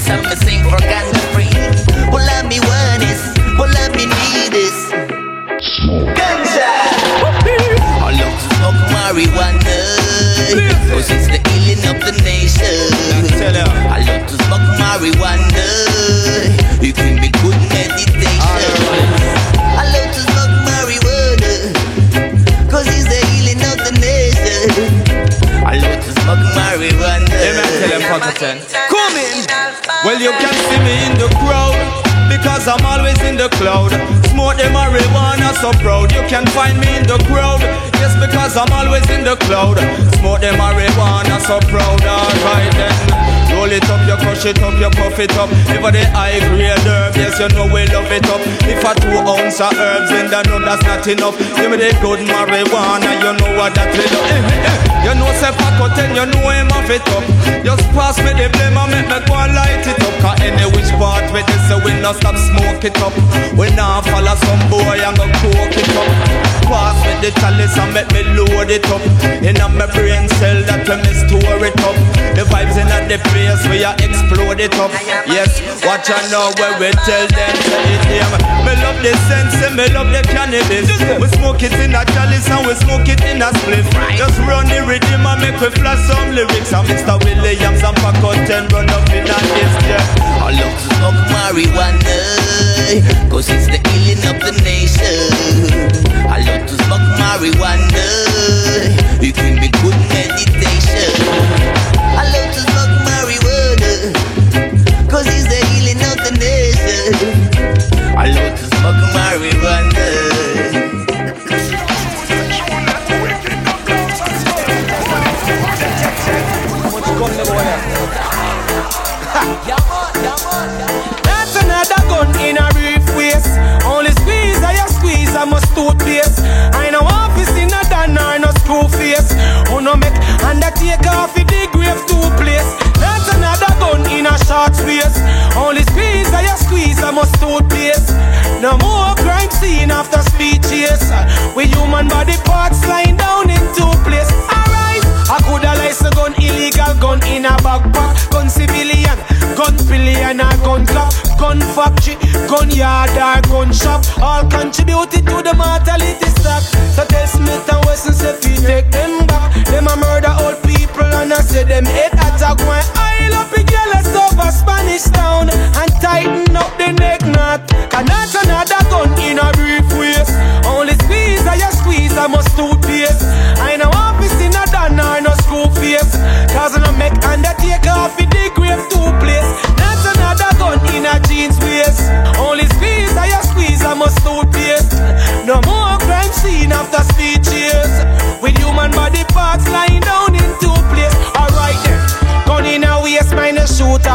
self-esteem for God cloud. Smoke the marijuana so proud. You can find me in the crowd. Yes, because I'm always in the cloud. Smoke the marijuana so proud. Alright then. Roll it up, you crush it up, you puff it up. Ever the high grade herb, yes, you know we love it up. If I two ounce of herbs, then I know that's not enough. Give me the good marijuana, you know what that is. You know say pack out and you know him off it up. Just pass me the blame and make me go and light it up. Cause any which part with this so we not stop smoke it up. We not follow some boy and go coke it up. Pass me the chalice and make me load it up. Inna my brain cell that when me store it up. The vibes inna the place we a explode it up. Yes, watch out know? where we tell them say it yeah. Me love the sense and me love the cannabis. We smoke it in a chalice and we smoke it in a spliff. Just run the rhythm and make we flash some lyrics. And Mr. Williams and pack out ten run up in a this I love to smoke marijuana, cause it's the healing of the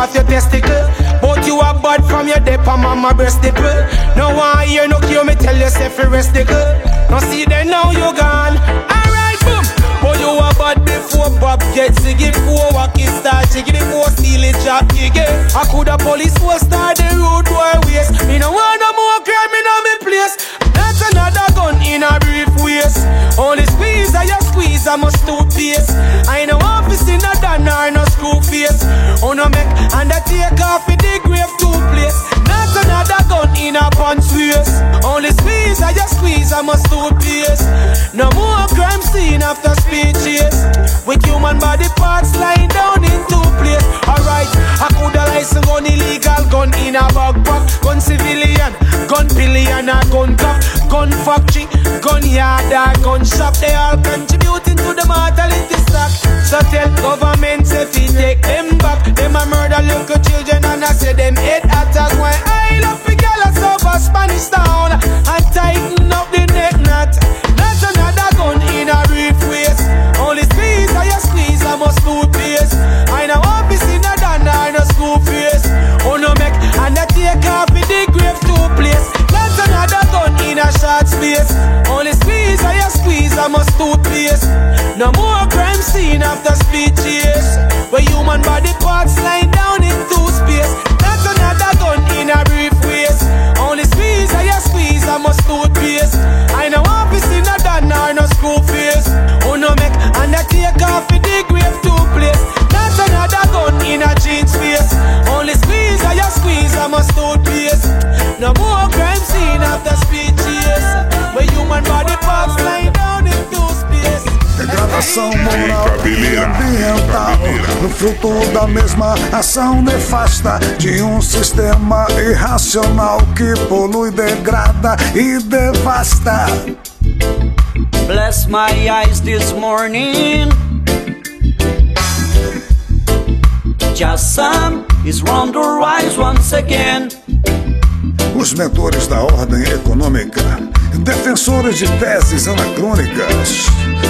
off your testicle. But you are bad from your dip and mama breast nipple. No one hear no cure me tell yourself you rest the girl. No see then now you gone. Alright, boom. But you are bad before Bob gets to Ziggy before Wacky start Jiggy before steal it chop Jiggy I could have police force start the road boy waste Me no want no more crime in me place That's another gun in a briefcase Only squeeze I squeeze I must toothpaste I know office face. Oh no make undertake off in the grave to place. That's another gun in a pants waist Only squeeze I just squeeze I must toothpaste No more crime scene after speeches. With human body parts lying down in two place Alright, I coulda license gun illegal gun in a backpack Gun civilian, gun pillion or gun cop Gun factory, gun yard or gun shop. They all contributing to the mortality stock. So tell government if we take them back. Them a murder little children and I say them head attack. When Spanish town And tighten up the neck knot. That's another gun in a briefcase Only squeeze, I just squeeze, I must toothpaste I know office in a done, I know school face. Oh no make, and I take off in the grave to place. That's another gun in a short space. Only squeeze, I just squeeze, I must toothpaste No more crime scene after fruto da mesma ação nefasta De um sistema irracional Que polui, degrada e devasta Bless my eyes this morning. Just some is round the rise once again. Os mentores da ordem econômica Defensores de teses anacrônicas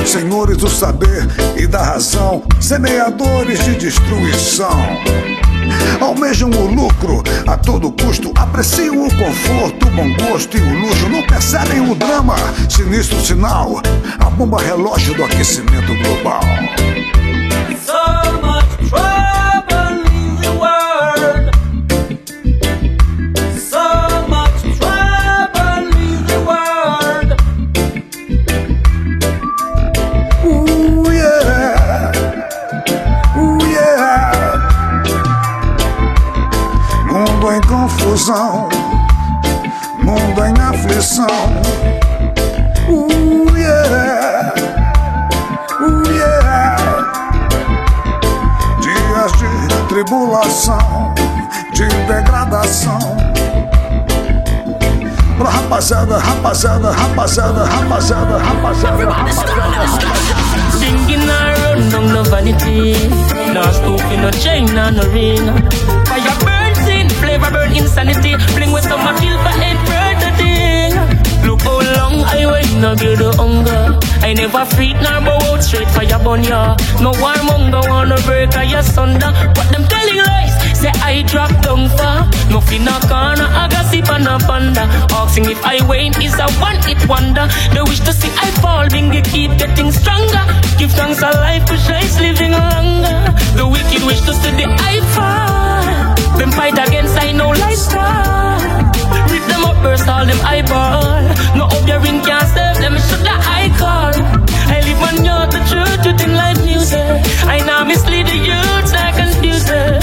Senhores do saber e da razão Semeadores de destruição. Almejam o lucro a todo custo Apreciam o conforto, o bom gosto e o luxo Não percebem o drama, sinistro sinal A bomba relógio do aquecimento global tribulação, de degradação. Pra rapaziada, rapaziada, rapaziada, rapaziada, rapaziada, rapaziada. Singing down no vanity. No stoop in no chain, no, ring. Fire burn sin, flavor burn insanity. Bling with some feel for. Look how long I wait, no build the hunger. I never feed nor bow out straight for your bun, yeah. No warmonger wanna break or your sunder. What them telling lies? Say I drop down far. Nothing a corner, I gossip and a panda. Asking if I win is a one hit wonder. They wish to see I fall, being keep getting stronger. Give thanks a life, push is living longer. The wicked wish to see the I fall. Them fight against I know lifestyle. Them up, burst all them eyeball. No hope your ring can't save them, should I call. I live on your the truth think like music. I now mislead the youth, I confuse them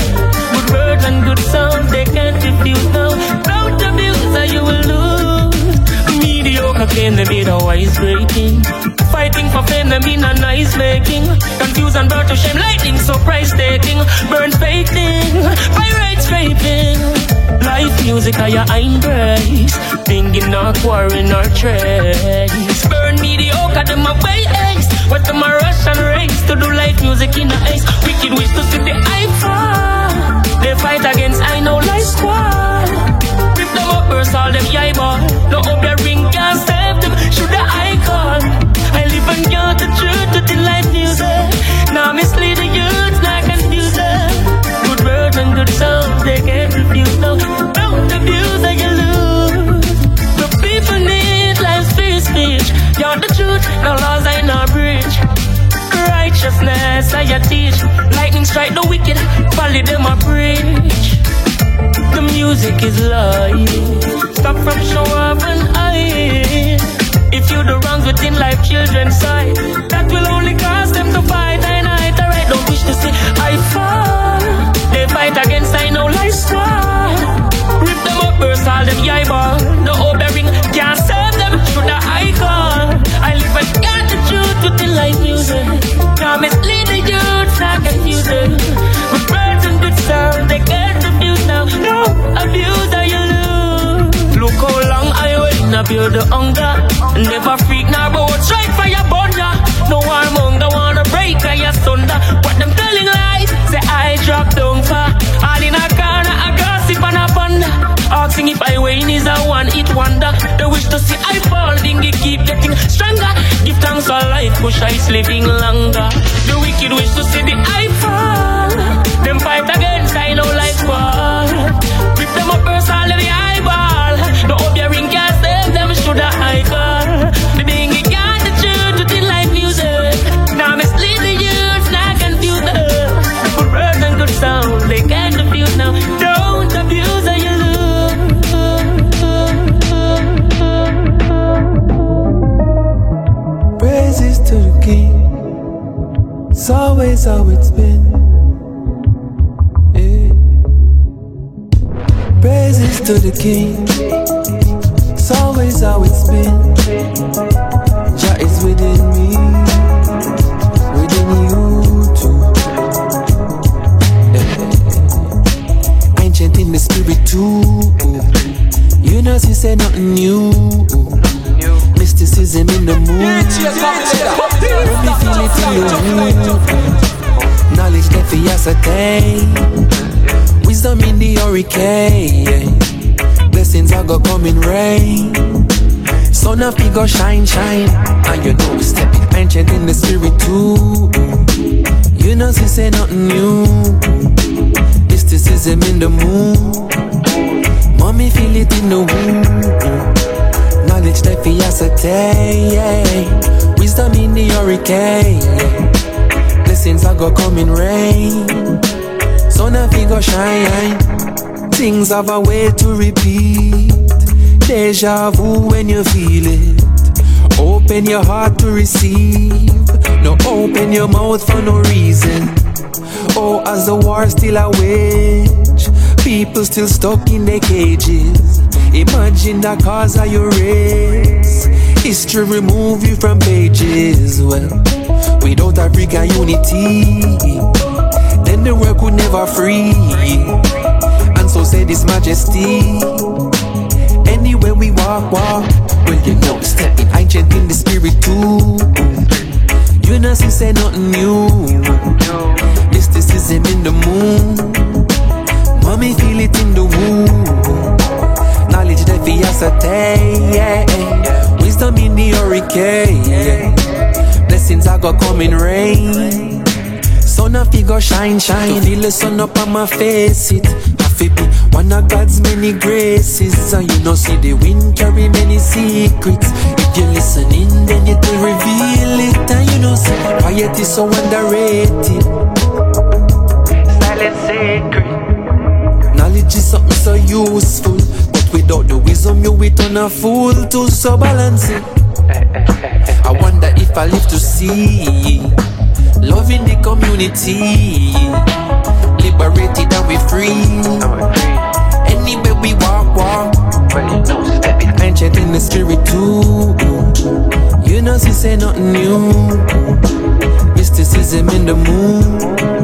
Good words and good sounds they can't refuse now. Don't abuse you will lose. Mediocre claim they made a wise breaking. Fighting for fame they mean a nice making. Confusion birth to shame, lightning so price taking. Burn faking, pirates vaping. Life music I your embrace. Thinking not quarrying or trace. Burn mediocre, them a way ace. What them a rush and race to do life music in a ace. I teach. Lightning strike the wicked, folly them a preach. The music is life. Stop from show up and hide. If you do wrongs within life, children's side, that will only cause them to fight. I night, alright, don't wish to see I fall. They fight against I know life's war. Rip them up, burst all them eyeball. The obering can't save them. Should I call? I live and get the life music. Now mislead the youth, not confuse them. With birds and good sound, they get confused now. No abuse or you lose. Look how long I wait, now build the hunger. Never freak, now but strike for your bunda. No one the wanna break or your thunder. What them telling lies, say I drop down far. All in a corner, a gossip and a ponder. Asking if I win is a one hit wonder. To see I fall, dingy keep getting stronger. Give thanks for life, push I living longer. The wicked wish to see the I fall. Them fight against I know life fall. Things have a way to repeat. Deja vu when you feel it. Open your heart to receive. No open your mouth for no reason. Oh, as the war still a wage. people still stuck in their cages. Imagine the cause of your race. History remove you from pages. Well, without African unity, then the world could never free. So said His Majesty. Anywhere we walk, walk. Well, you know, stepping ancient in the spirit too. You know, she say nothing new. Mysticism in the moon. Mommy feel it in the womb. Knowledge that we ascertain. Yeah. Wisdom in the hurricane. Blessings are gonna rain. Sun of go shine, shine. To feel the sun up on my face. It be one of God's many graces. And you know, see the wind carry many secrets. If you're listening, then it will reveal it. And you know, see quiet is so underrated. Silent secret. Knowledge is something so useful, but without the wisdom, you will turn a fool to so balance it. I wonder if I live to see love in the community, liberated and we free. Anywhere we walk, walk. Ancient in the spirit too. You know, she say nothing new. Mysticism in the moon.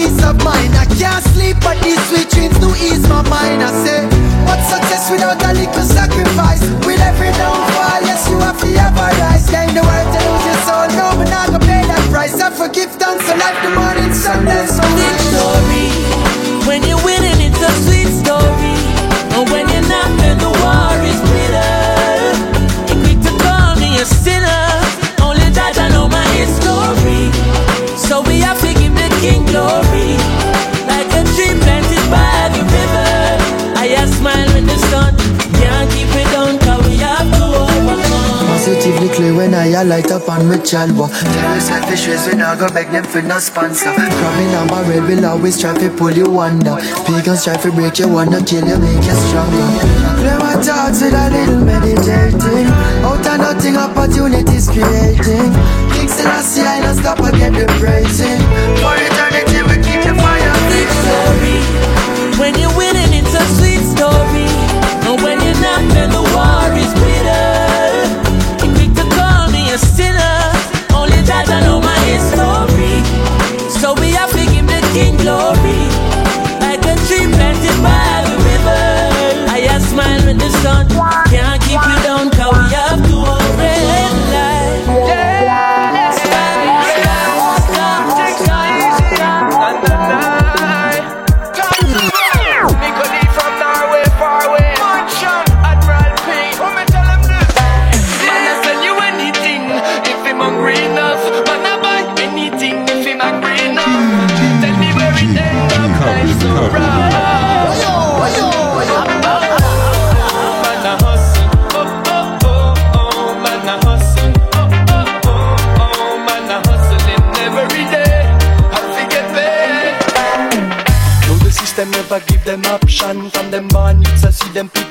Peace of mind. I can't sleep, but these sweet dreams do ease my mind. I say, what success without a little sacrifice? With every downfall, yes, you have to have rise. Gain the world to lose your soul, no, but not gonna pay that price. I forgive thanks for life, the morning sun, Clear when I light up on my chalwa. Tell the selfish ways when I go beg them for no sponsor. Crabbing on my red will always try to pull you under. Pagans try to break you, wanna kill you, make you stronger. Clear my thoughts with a little meditating. Out of nothing opportunities creating. Kings still I see I don't stop get the praising. For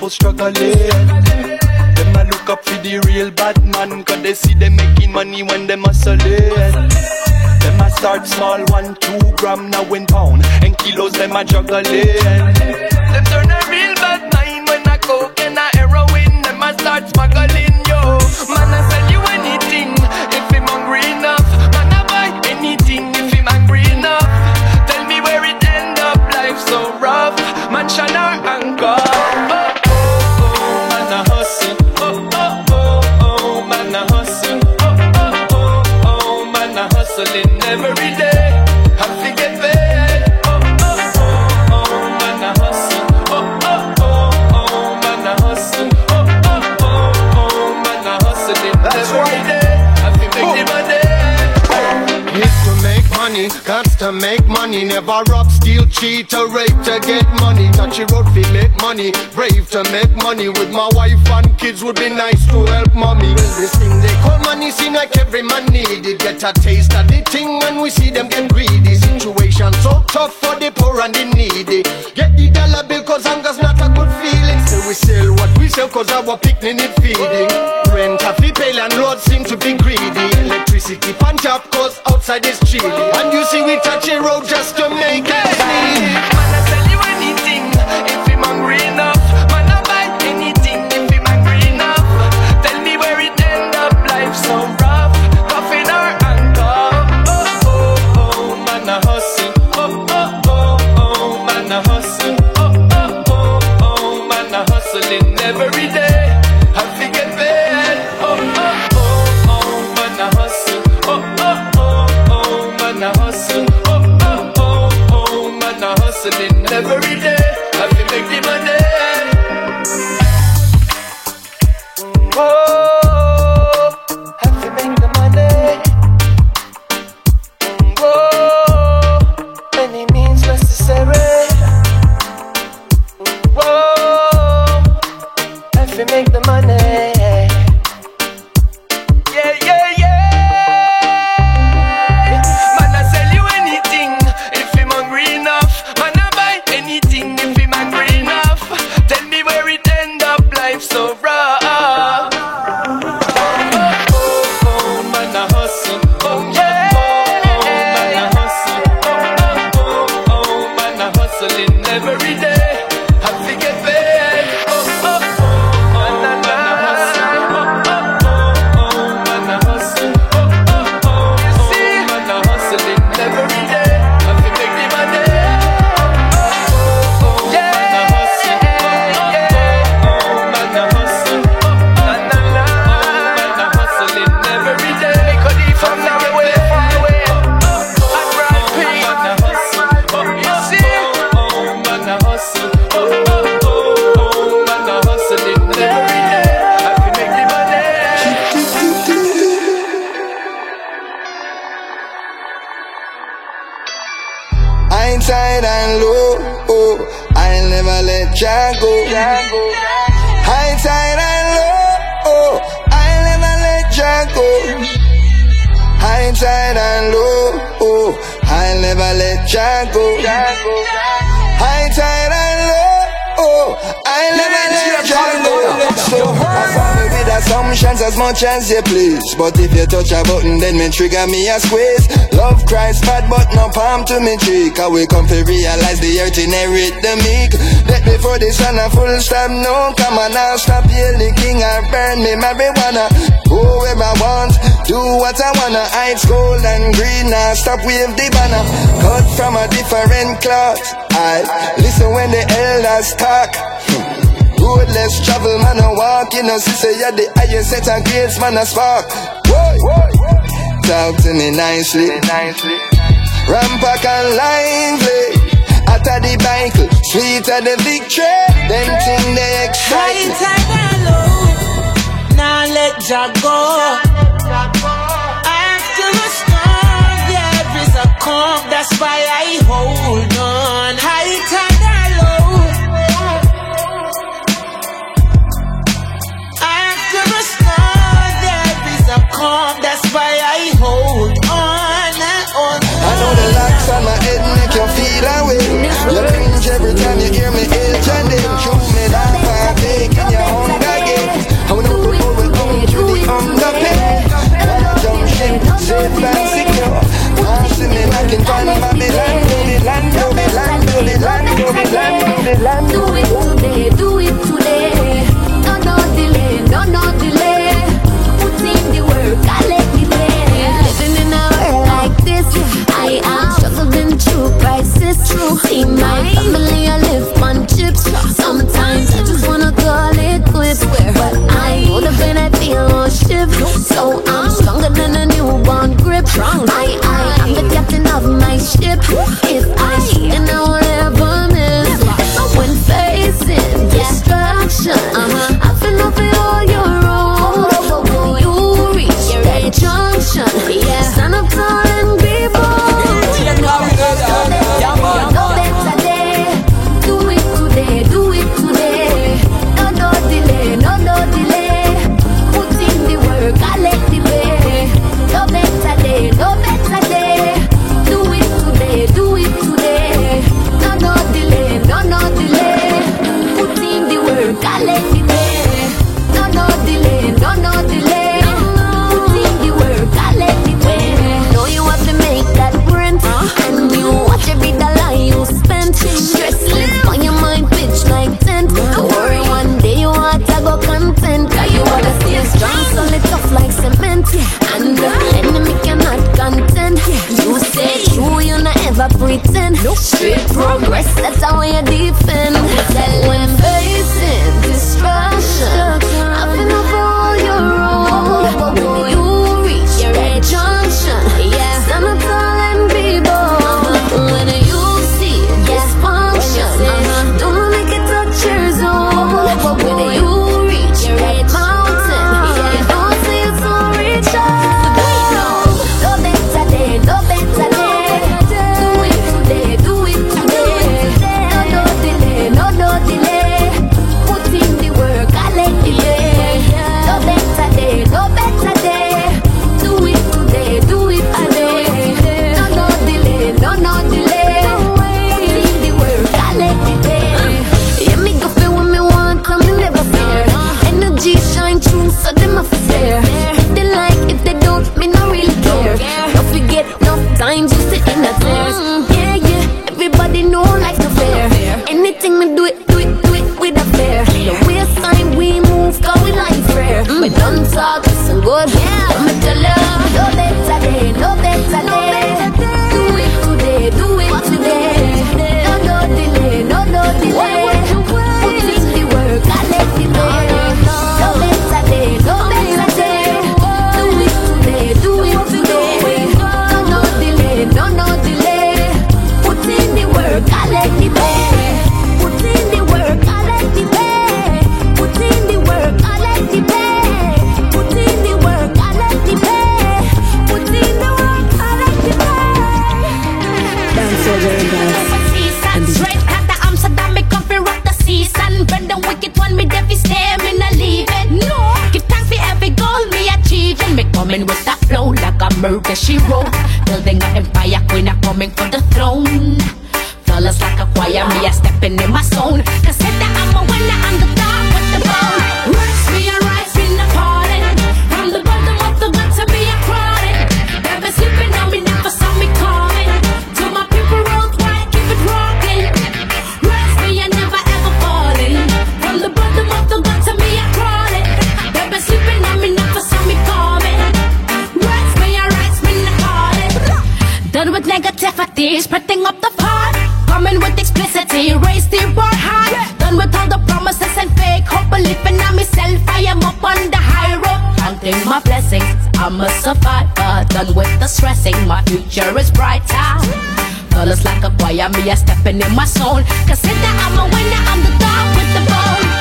people struggling. Them I look up for the real bad man Cause they see them making money when them hustling Them I start small, one, two gram now in pound. And kilos them I juggling. Them turn Never rob, steal, cheat or rape to get money. Touchy road fi make money, brave to make money With my wife and kids would be nice to help mommy. Well this thing they call money seem like every man need it Get a taste of the thing when we see them get greedy. Situation so tough for the poor and the needy. Get the dollar bill cause hunger's not a good feeling. Still we sell what we sell cause our picnic need feeding. Rent a fee pay landlord seem to be greedy. Electricity punch up cause outside is chilly. And you see we touch a road just to make it sleep as you please. But if you touch a button, then me trigger me a squeeze. Love Christ bad, but no palm to me cheek. I will come to realize the earth inherit the meek. Let me for this and a full stop, no, come on now, stop yelling, king, I burn me marijuana. Go where I want, do what I wanna. Ice gold and green, now stop wave the banner. Cut from a different cloth. I listen when the elders talk. Road less travel, man, I walk, in know, sister, you're the highest set of grades, man, I spark. Talk to me nicely, nicely. Rampack and lively. After the bike, sweet at the victory. Them thing they excite. me. High low, now let Jah go. After a storm, there is a calm. That's why I hold on. feel that way. You cringe every time you hear me intending. True men are fine, taking your own again. I wanna put my own to the underpin. Gotta jump ship, safe and secure. Pass me like in Babylon, Babylon, Babylon, Babylon, Babylon. see my family. I live on chips. Sometimes I just wanna call it quits. But I know the pain I feel on ship. So I'm stronger than a newborn grip. I, I, I'm the captain of my ship. If I negativity, spreading up the pot. Coming with explicitity, raise the bar high. Done with all the promises and fake hope, believing in myself. I am up on the high road, counting my blessings. I'm a survivor, done with the stressing. My future is brighter. colours like a me a stepping in my zone. Consider I'm a winner, I'm the dog with the bone.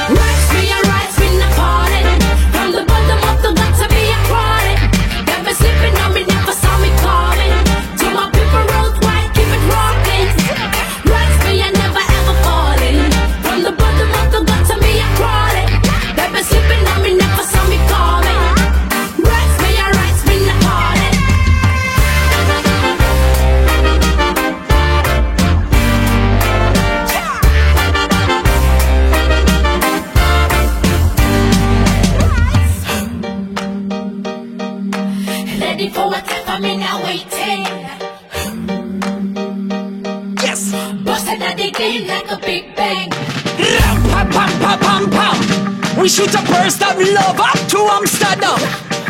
We shoot a burst of love up to Amsterdam.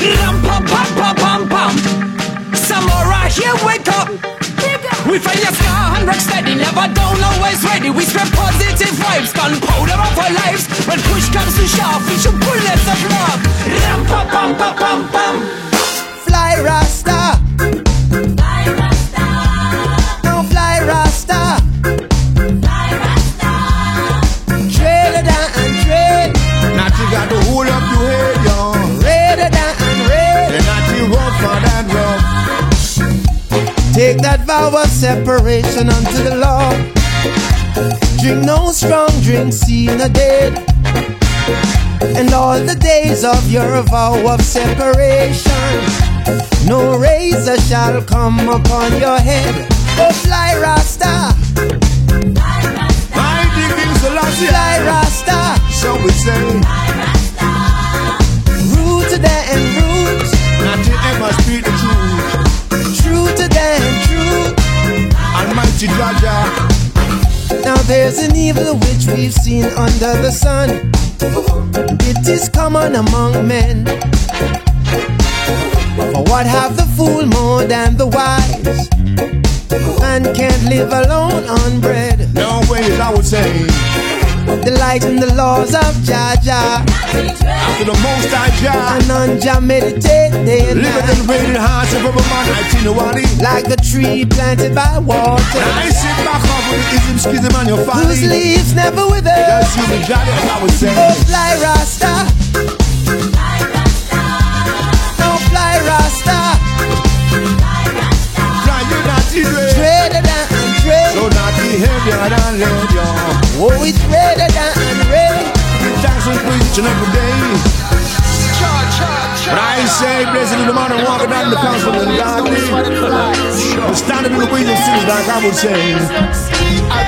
Ram, pam, pam, pam, pam, pam. Samurai, here wake up. We fire scar and rock steady, never down, always ready. We spread positive vibes, gunpowder of our lives. When push comes to shove, we shoot bullets of love. Ram, pam, pam, pam, pam, pam. Fly Rasta. Separation unto the law. Drink no strong drink, see the dead. And all the days of your vow of separation, no razor shall come upon your head. Oh, fly Rasta, Mighty King Selassie. fly Rasta, So we say, root to the and root, not you ever speak the truth. true to the and true. Almighty Jah Jah. Now there's an evil which we've seen under the sun. It is common among men. For what have the fool more than the wise? Man can't live alone on bread. No ways I would say. Delight in the laws of Jah Jah. After the most I Jah. And on Jah meditate day and Live night. in waiting hearts of every man I one. Like a tree planted by water. Now I sit back up with the ism, schism, and your folly. Whose leaves never wither. Me jolly, as I would say. Oh, fly Rasta. No fly Rasta. Fly you not easy. Trade it and. So not behavior and let you. Oh, we trade it and raid. Give thanks and praise each and every day. But I say, blessed is the man who walketh down the counsel of the godly. But standing in the ways of sinners, like I would say. Easy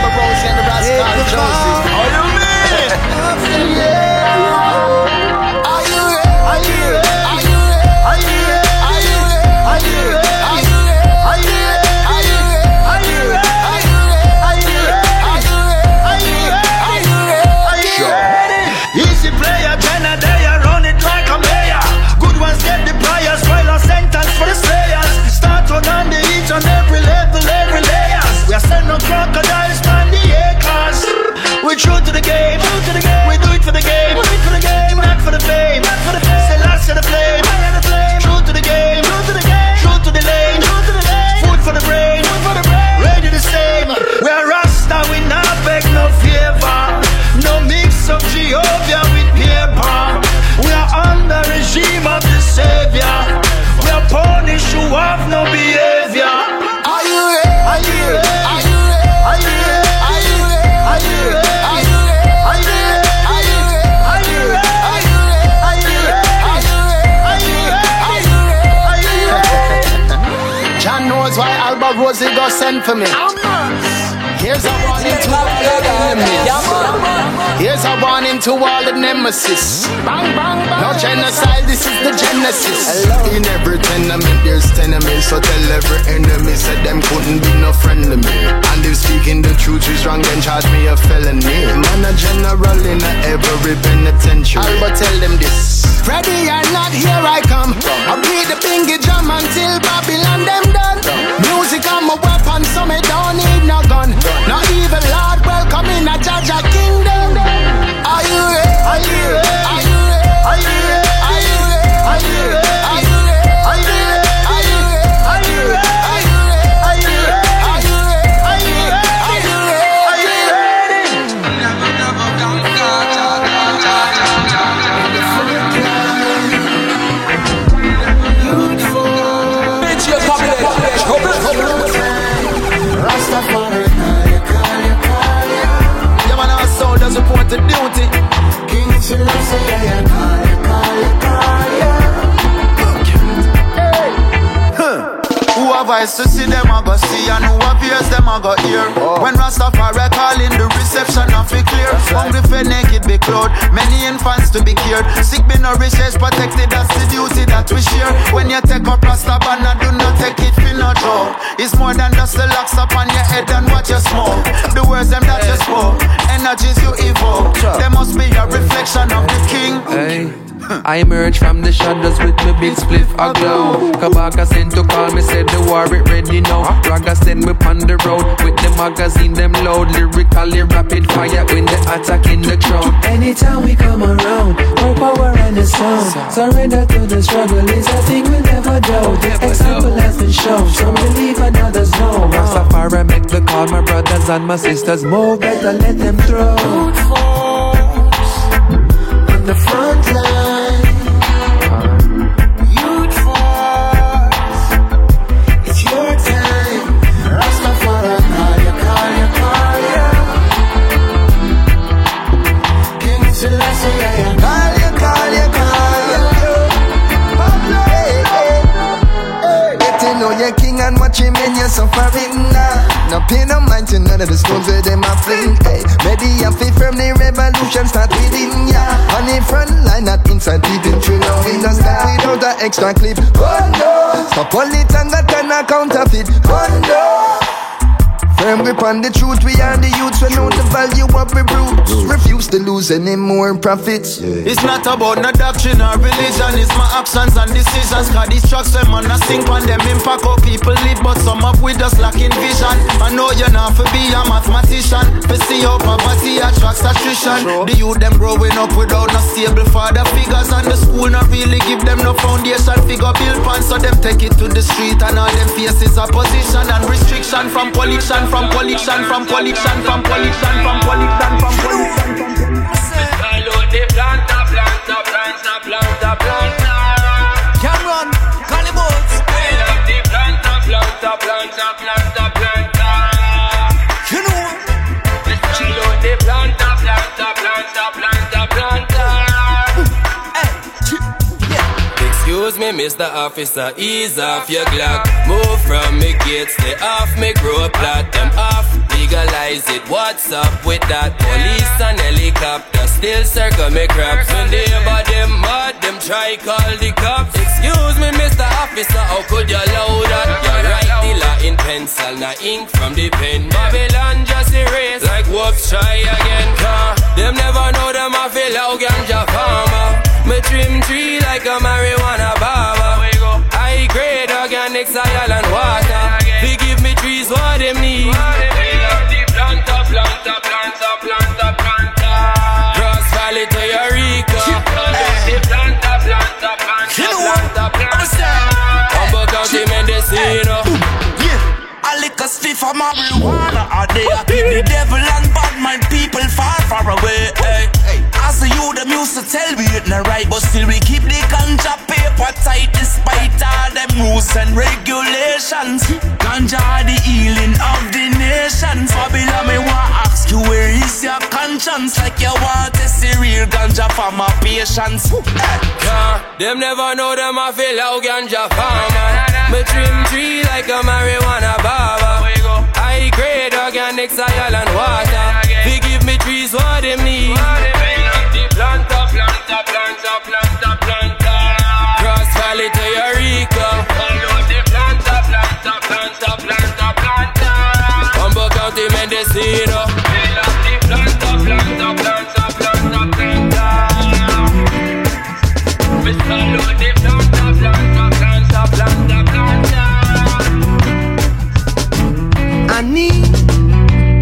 Rosie got sent for me. Here's a warning to Here's a warning to all the nemesis. Bang, bang, bang. No genocide, this is the genesis. In every tenement there's tenements, so tell every enemy said them couldn't be no friend to me. And if speaking the truth is wrong, then charge me a felony. Man a general in a every penitentiary. I'll but tell them this. Ready or not, here I come. I beat the bingy drum until Babylon them done. Music on my weapon, so me don't need no gun. No evil Lord, welcome in a Jah Jah kingdom. Are you ready? Are you ready? Are you ready? Are you ready? Are you ready? Eyes to see them, I go see, and who have ears, them, I go hear. Oh. When Rastafari calling, the reception of it clear. Hungry for naked, be clothed. Many infants to be cured. Sick, be nourished, is protected, that's the duty that we share. When you take up Rastaban, do not take it for no joke. It's more than just the locks up on your head and what you smoke. The words them that you spoke, energies you evoke. They must be a reflection of the king. Hey. I emerge from the shadows with my big spliff aglow. Kabaka sent to call me, said the war it ready now. Raga send me on the road with the magazine them load. Lyrically rapid fire when they attack in the crowd. Anytime we come around, more power and the sound. Surrender to the struggle is a thing we'll never do. Example has been shown, some believe and others know. Rastafari make the call, my brothers and my sisters move. Better let them throw. On the front line, suffering now. No pay no mind to none of the stones where them a fling. Hey, ready and fit from the revolution start within ya. On the front line, not inside peeping through no window start without an extra clip. Oh no, stop all it and got turn a counterfeit. Oh no. Firm grip on the truth, we are the youths, we know the value of we roots. Refuse to lose any more profits. It's not about no doctrine or religion, it's my actions and decisions. Cause these trucks, them on a sink on them impact how people live, but some up with us lacking vision. I know you're not for be a mathematician, for see how poverty attracts attrition. The youth them growing up without no stable father figures, and the school not really give them no foundation figure build pan, so them take it to the street, and all them faces opposition and restriction from pollution, from pollution, from pollution, from pollution, from pollution, from pollution. Mr. Officer, ease off your Glock. Move from me gates, stay off me road plot. Them off, legalize it. What's up with that? Police and helicopter still circle me crap. They about them mad, them try call the cops. Excuse me, Mr. Officer, how could you load that? You write the law in pencil, not ink from the pen. Babylon just erase like whoops, try again. Car, them never know them I feel out ganja farmer. Me trim tree like a marijuana barber. High grade organic soil and water. They give me trees what them need. Planta, planta, planta, planta, planta. Cross Valley to Eureka. Planta, planta, planta, planta, planta. Humboldt County, Mendocino. Mm, a lick a stiff of marijuana Or they a keep the devil and bad mind people far, far away hey. Youth them used to tell we it not right But still we keep the ganja paper tight Despite all them rules and regulations Ganja the healing of the nations Babylon me want ask you where is your conscience Like you want to see real ganja farmer patience. Yeah, them never know them I feel like ganja farmer. Me trim tree like a marijuana barber. High grade organic soil and water. They give me trees what they need. Cross Valley to Eureka. Planta. Humboldt County, Mendocino. Planta, planta. I need,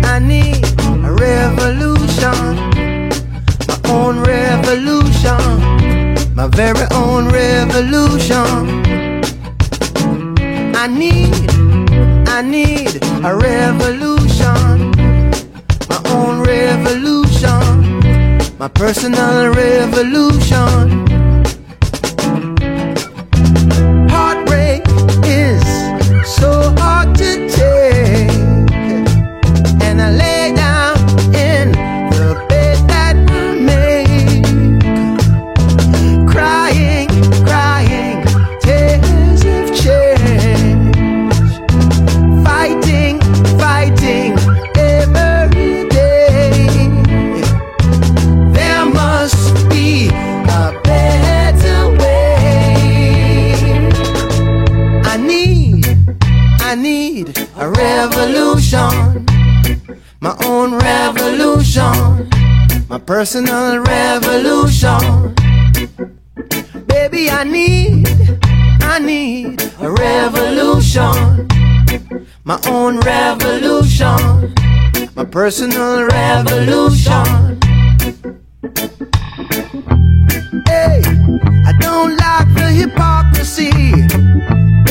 I need a revolution, my own revolution, my very own revolution. I need, I need a revolution, my own revolution, my personal revolution. Revolution, my own revolution, my personal revolution. Baby, I need, I need a revolution, my own revolution, my personal revolution. Hey, I don't like the hypocrisy.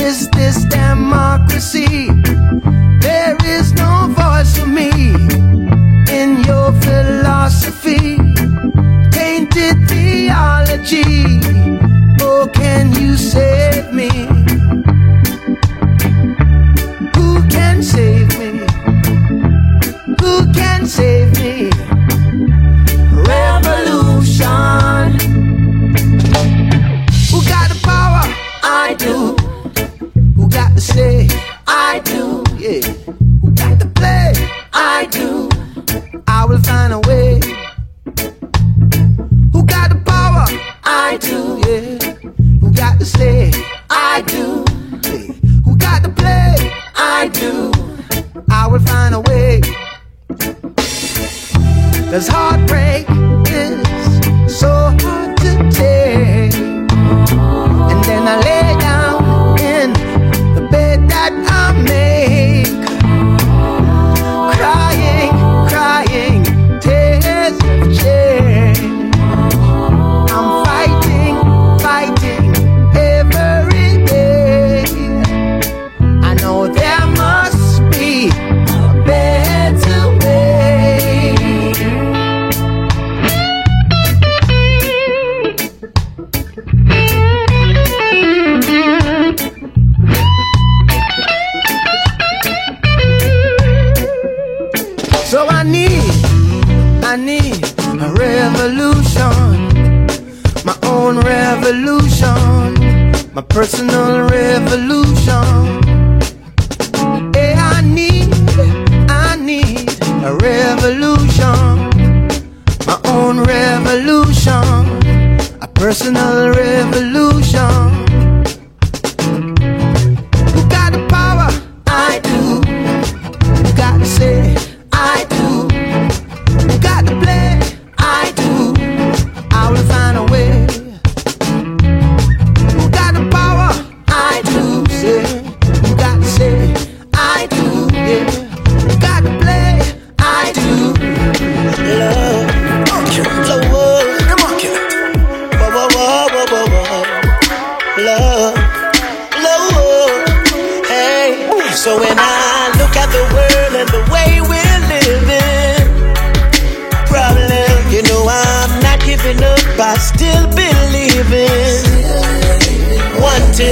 Is this democracy? There is no voice for me in your philosophy. Tainted theology. Oh, can you save me? Who can save me? Who can save me? Revolution. Who got the power? I do. Who got to say? I do. Yeah. I do. I will find a way. Who got the power? I do. Yeah. Who got to say? I do. Yeah. Who got to play? I do. I will find a way. Cause heartbreak is so hard to take. And then I lay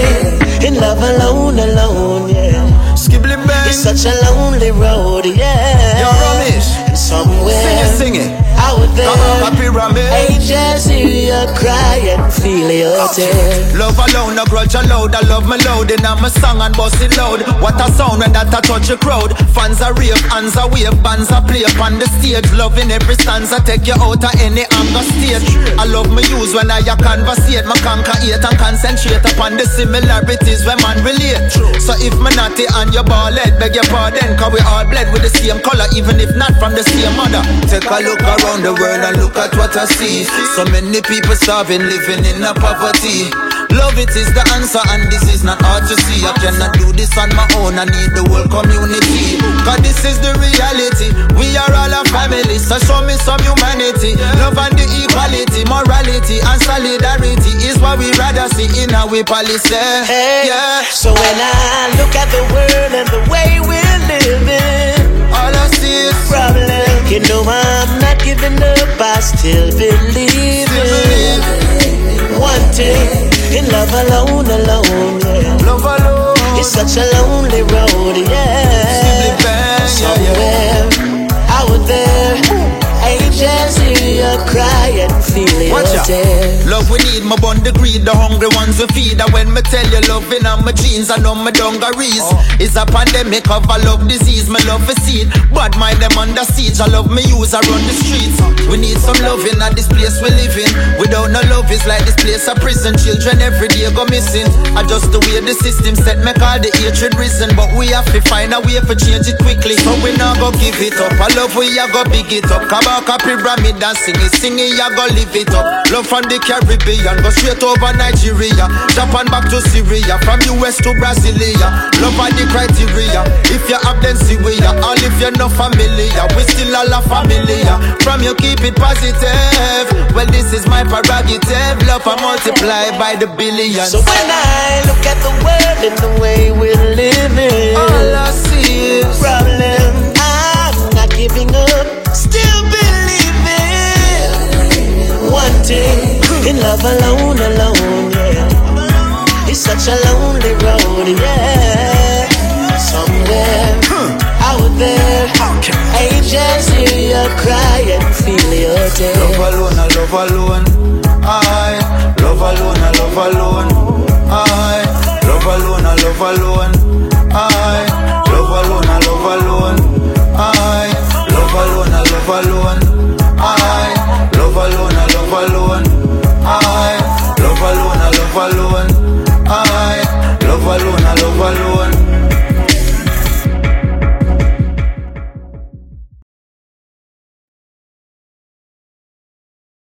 Wanting in love alone, alone, yeah. Skibbly bang. It's such a lonely road, yeah. Yo, Ramesh. And somewhere Sing it, sing it. I would Kabaka pyramid. Angels hear you cry and feel your oh. tears. Love alone, no grudge allowed. I love my I'm a song and bust it loud. What a sound when that a touch a crowd. Fans are rave, hands are wave, bands are play upon the stage. Loving every stanza, take you out of any anger state. I love my use when I a conversate. My conquer hate and concentrate upon the similarities when man relate. So if me naughty and your ball head, beg your pardon, cause we all bled with the same color, even if not from the same mother. Take a look around the world and look at what I see. So many people starving, living in a poverty. Love it is the answer and this is not hard to see. I cannot do this on my own, I need the whole community. Cause this is the reality, we are all a family So show me some humanity, love and the equality Morality and solidarity is what we rather see in our policy. Hey, Yeah, So when I look at the world and the way we're living, all I see is problem. You know I'm not giving up, I still believe in one thing. In love alone, alone, yeah. Love alone. It's such a lonely road, yeah. Somewhere out there, angels hear you cry and feel your Watch out. Love we need, my bond the greed, the hungry ones we feed. And when me tell you loving on my jeans, I know my dungarees. Oh. It's a pandemic of a love disease, my love is seed. Bad mind them under siege, I love me use, I run the streets. We need some loving at this place we live in. Without no love, it's like this place a prison. Children every day go missing. I just the way the system set, make all the hatred risen. But we have to find a way for change it quickly. So we not go give it up. I love we a go big it up. Kabaka pyramid and sing it, sing it, ya go live it up. Love from the Caribbean, go straight over Nigeria. Japan back to Syria, from the US to Brasilia. Love are the criteria. If you have them, see we are. All if you're not familiar, we still all a familiar. From you keep it positive. Well, this is my prerogative. Love I multiply by the billions. So when I look at the world and the way we're living, all I see is. wanting in love alone, alone, yeah. It's such a lonely road, yeah. Somewhere out there, angels hear your cry and feel your day. Love alone, I love alone, I love alone, I love alone, I love alone, I love alone, I love alone, I love alone, I love alone, I love alone, I love alone alone. I love alone, I love alone. I love alone, I love alone.